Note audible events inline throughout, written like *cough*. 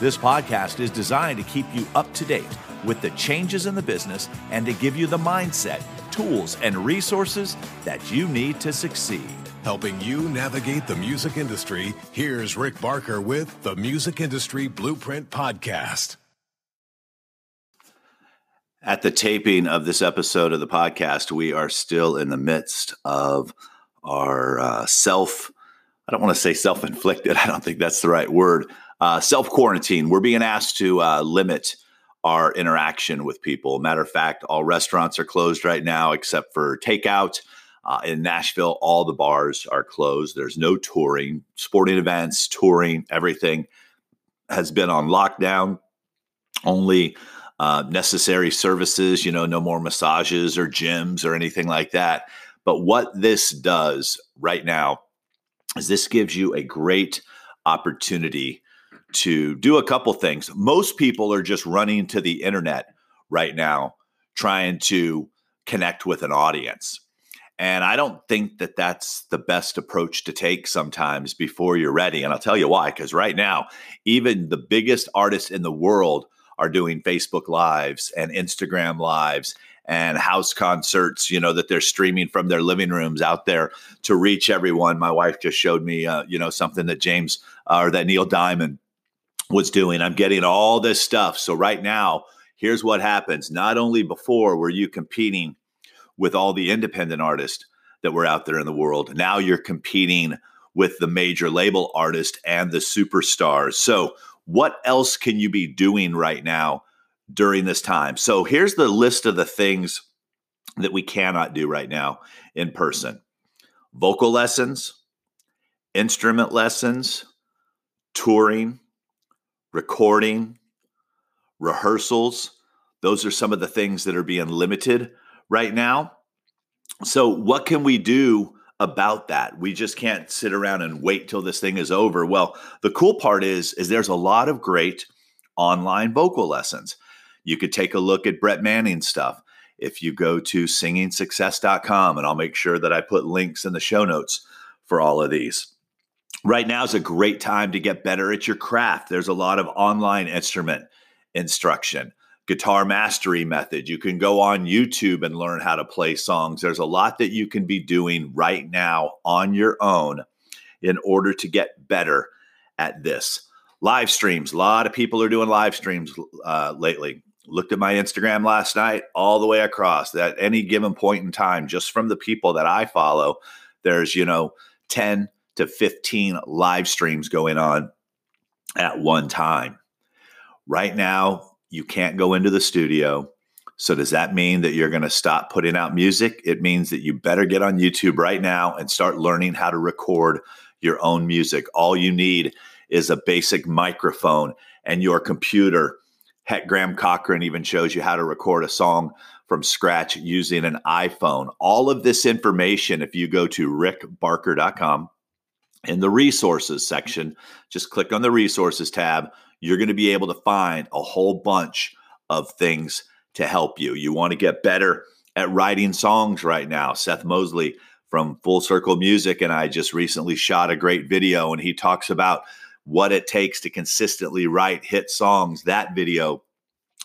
This podcast is designed to keep you up to date with the changes in the business and to give you the mindset, tools, and resources that you need to succeed. Helping you navigate the music industry, here's Rick Barker with the Music Industry Blueprint Podcast. At the taping of this episode of the podcast, we are still in the midst of our uh, self, I don't want to say self inflicted, *laughs* I don't think that's the right word uh, self quarantine. We're being asked to uh, limit our interaction with people. Matter of fact, all restaurants are closed right now except for takeout. Uh, in Nashville, all the bars are closed. There's no touring, sporting events, touring, everything has been on lockdown. Only uh, necessary services, you know, no more massages or gyms or anything like that. But what this does right now is this gives you a great opportunity to do a couple things. Most people are just running to the internet right now trying to connect with an audience. And I don't think that that's the best approach to take sometimes before you're ready. And I'll tell you why, because right now, even the biggest artists in the world are doing Facebook Lives and Instagram Lives and house concerts, you know, that they're streaming from their living rooms out there to reach everyone. My wife just showed me, uh, you know, something that James uh, or that Neil Diamond was doing. I'm getting all this stuff. So right now, here's what happens. Not only before were you competing with all the independent artists that were out there in the world, now you're competing with the major label artist and the superstars. So what else can you be doing right now during this time? So here's the list of the things that we cannot do right now in person. Vocal lessons, instrument lessons, touring, recording, rehearsals. Those are some of the things that are being limited right now. So, what can we do about that? We just can't sit around and wait till this thing is over. Well, the cool part is is there's a lot of great online vocal lessons. You could take a look at Brett Manning's stuff. If you go to singingsuccess.com and I'll make sure that I put links in the show notes for all of these right now is a great time to get better at your craft. There's a lot of online instrument instruction, guitar mastery method. You can go on YouTube and learn how to play songs. There's a lot that you can be doing right now on your own in order to get better at this. Live streams. A lot of people are doing live streams uh, lately. Looked at my Instagram last night, all the way across. At any given point in time, just from the people that I follow, there's, you know, 10, to 15 live streams going on at one time. Right now, you can't go into the studio. So, does that mean that you're going to stop putting out music? It means that you better get on YouTube right now and start learning how to record your own music. All you need is a basic microphone and your computer. Heck, Graham Cochran even shows you how to record a song from scratch using an iPhone. All of this information, if you go to rickbarker.com, in the resources section, just click on the resources tab. You're going to be able to find a whole bunch of things to help you. You want to get better at writing songs right now. Seth Mosley from Full Circle Music and I just recently shot a great video, and he talks about what it takes to consistently write hit songs. That video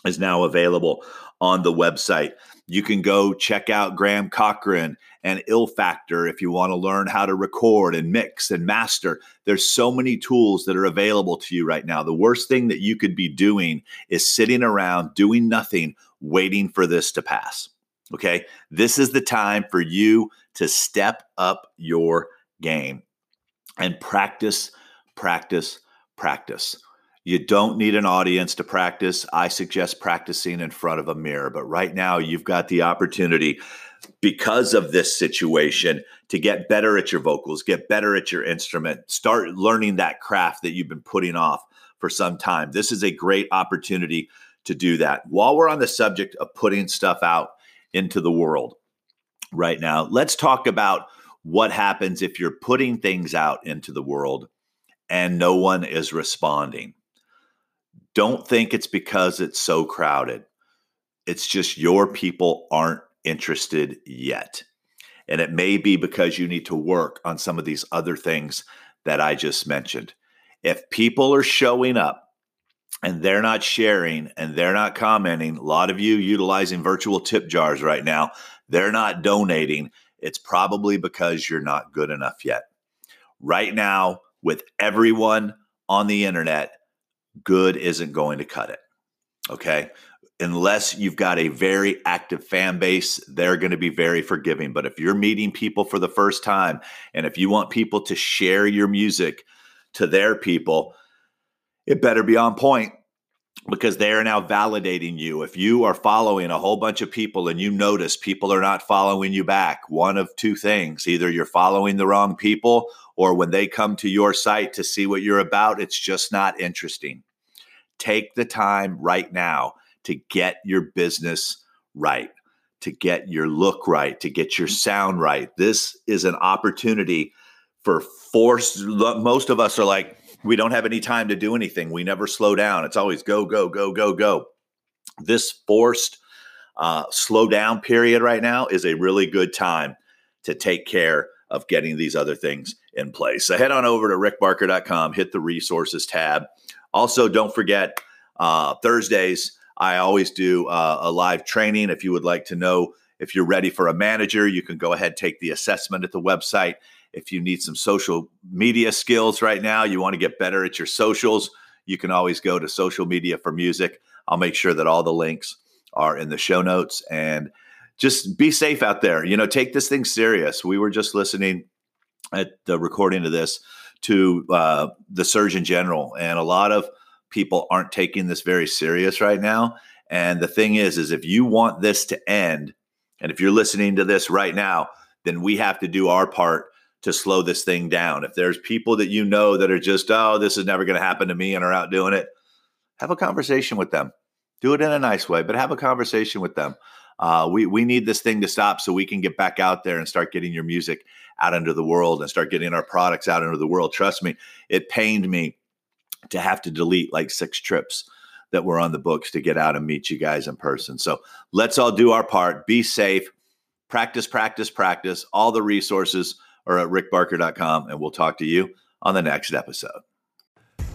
is now available on the website. You can go check out Graham Cochran and Ill Factor if you want to learn how to record and mix and master. There's so many tools that are available to you right now. The worst thing that you could be doing is sitting around doing nothing, waiting for this to pass. Okay. This is the time for you to step up your game and practice, practice, practice. You don't need an audience to practice. I suggest practicing in front of a mirror. But right now, you've got the opportunity because of this situation to get better at your vocals, get better at your instrument, start learning that craft that you've been putting off for some time. This is a great opportunity to do that. While we're on the subject of putting stuff out into the world right now, let's talk about what happens if you're putting things out into the world and no one is responding. Don't think it's because it's so crowded. It's just your people aren't interested yet. And it may be because you need to work on some of these other things that I just mentioned. If people are showing up and they're not sharing and they're not commenting, a lot of you utilizing virtual tip jars right now, they're not donating. It's probably because you're not good enough yet. Right now, with everyone on the internet, good isn't going to cut it. Okay unless you've got a very active fan base, they're going to be very forgiving. But if you're meeting people for the first time and if you want people to share your music to their people, it better be on point because they are now validating you. If you are following a whole bunch of people and you notice people are not following you back, one of two things either you're following the wrong people, or when they come to your site to see what you're about, it's just not interesting. Take the time right now to get your business right, to get your look right, to get your sound right. This is an opportunity for force. Most of us are like, we don't have any time to do anything. We never slow down. It's always go, go, go, go, go. This forced uh, slow down period right now is a really good time to take care of getting these other things in place. So head on over to rickbarker.com, hit the resources tab. Also, don't forget uh, Thursdays, I always do uh, a live training. If you would like to know if you're ready for a manager, you can go ahead take the assessment at the website. If you need some social media skills right now, you want to get better at your socials, you can always go to social media for music. I'll make sure that all the links are in the show notes and just be safe out there. You know, take this thing serious. We were just listening at the recording of this to uh, the Surgeon General, and a lot of people aren't taking this very serious right now. And the thing is, is if you want this to end, and if you're listening to this right now, then we have to do our part to slow this thing down. If there's people that you know that are just, oh, this is never going to happen to me and are out doing it, have a conversation with them. Do it in a nice way, but have a conversation with them. Uh, we we need this thing to stop so we can get back out there and start getting your music out into the world and start getting our products out into the world. Trust me, it pained me to have to delete like six trips that were on the books to get out and meet you guys in person. So let's all do our part. Be safe. Practice, practice, practice. All the resources are at rickbarker.com, and we'll talk to you on the next episode.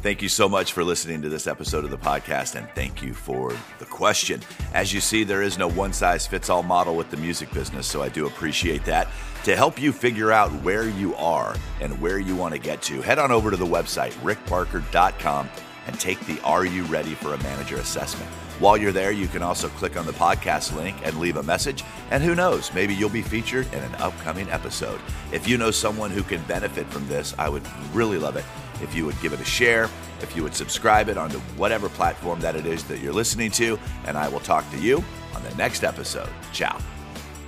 Thank you so much for listening to this episode of the podcast, and thank you for the question. As you see, there is no one size fits all model with the music business, so I do appreciate that. To help you figure out where you are and where you want to get to, head on over to the website, rickbarker.com, and take the Are You Ready for a Manager assessment. While you're there, you can also click on the podcast link and leave a message. And who knows, maybe you'll be featured in an upcoming episode. If you know someone who can benefit from this, I would really love it if you would give it a share, if you would subscribe it onto whatever platform that it is that you're listening to, and I will talk to you on the next episode. Ciao.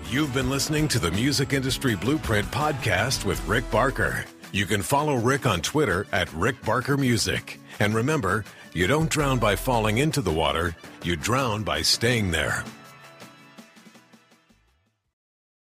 You've been listening to the Music Industry Blueprint podcast with Rick Barker. You can follow Rick on Twitter at Rick Barker Music. And remember, you don't drown by falling into the water, you drown by staying there.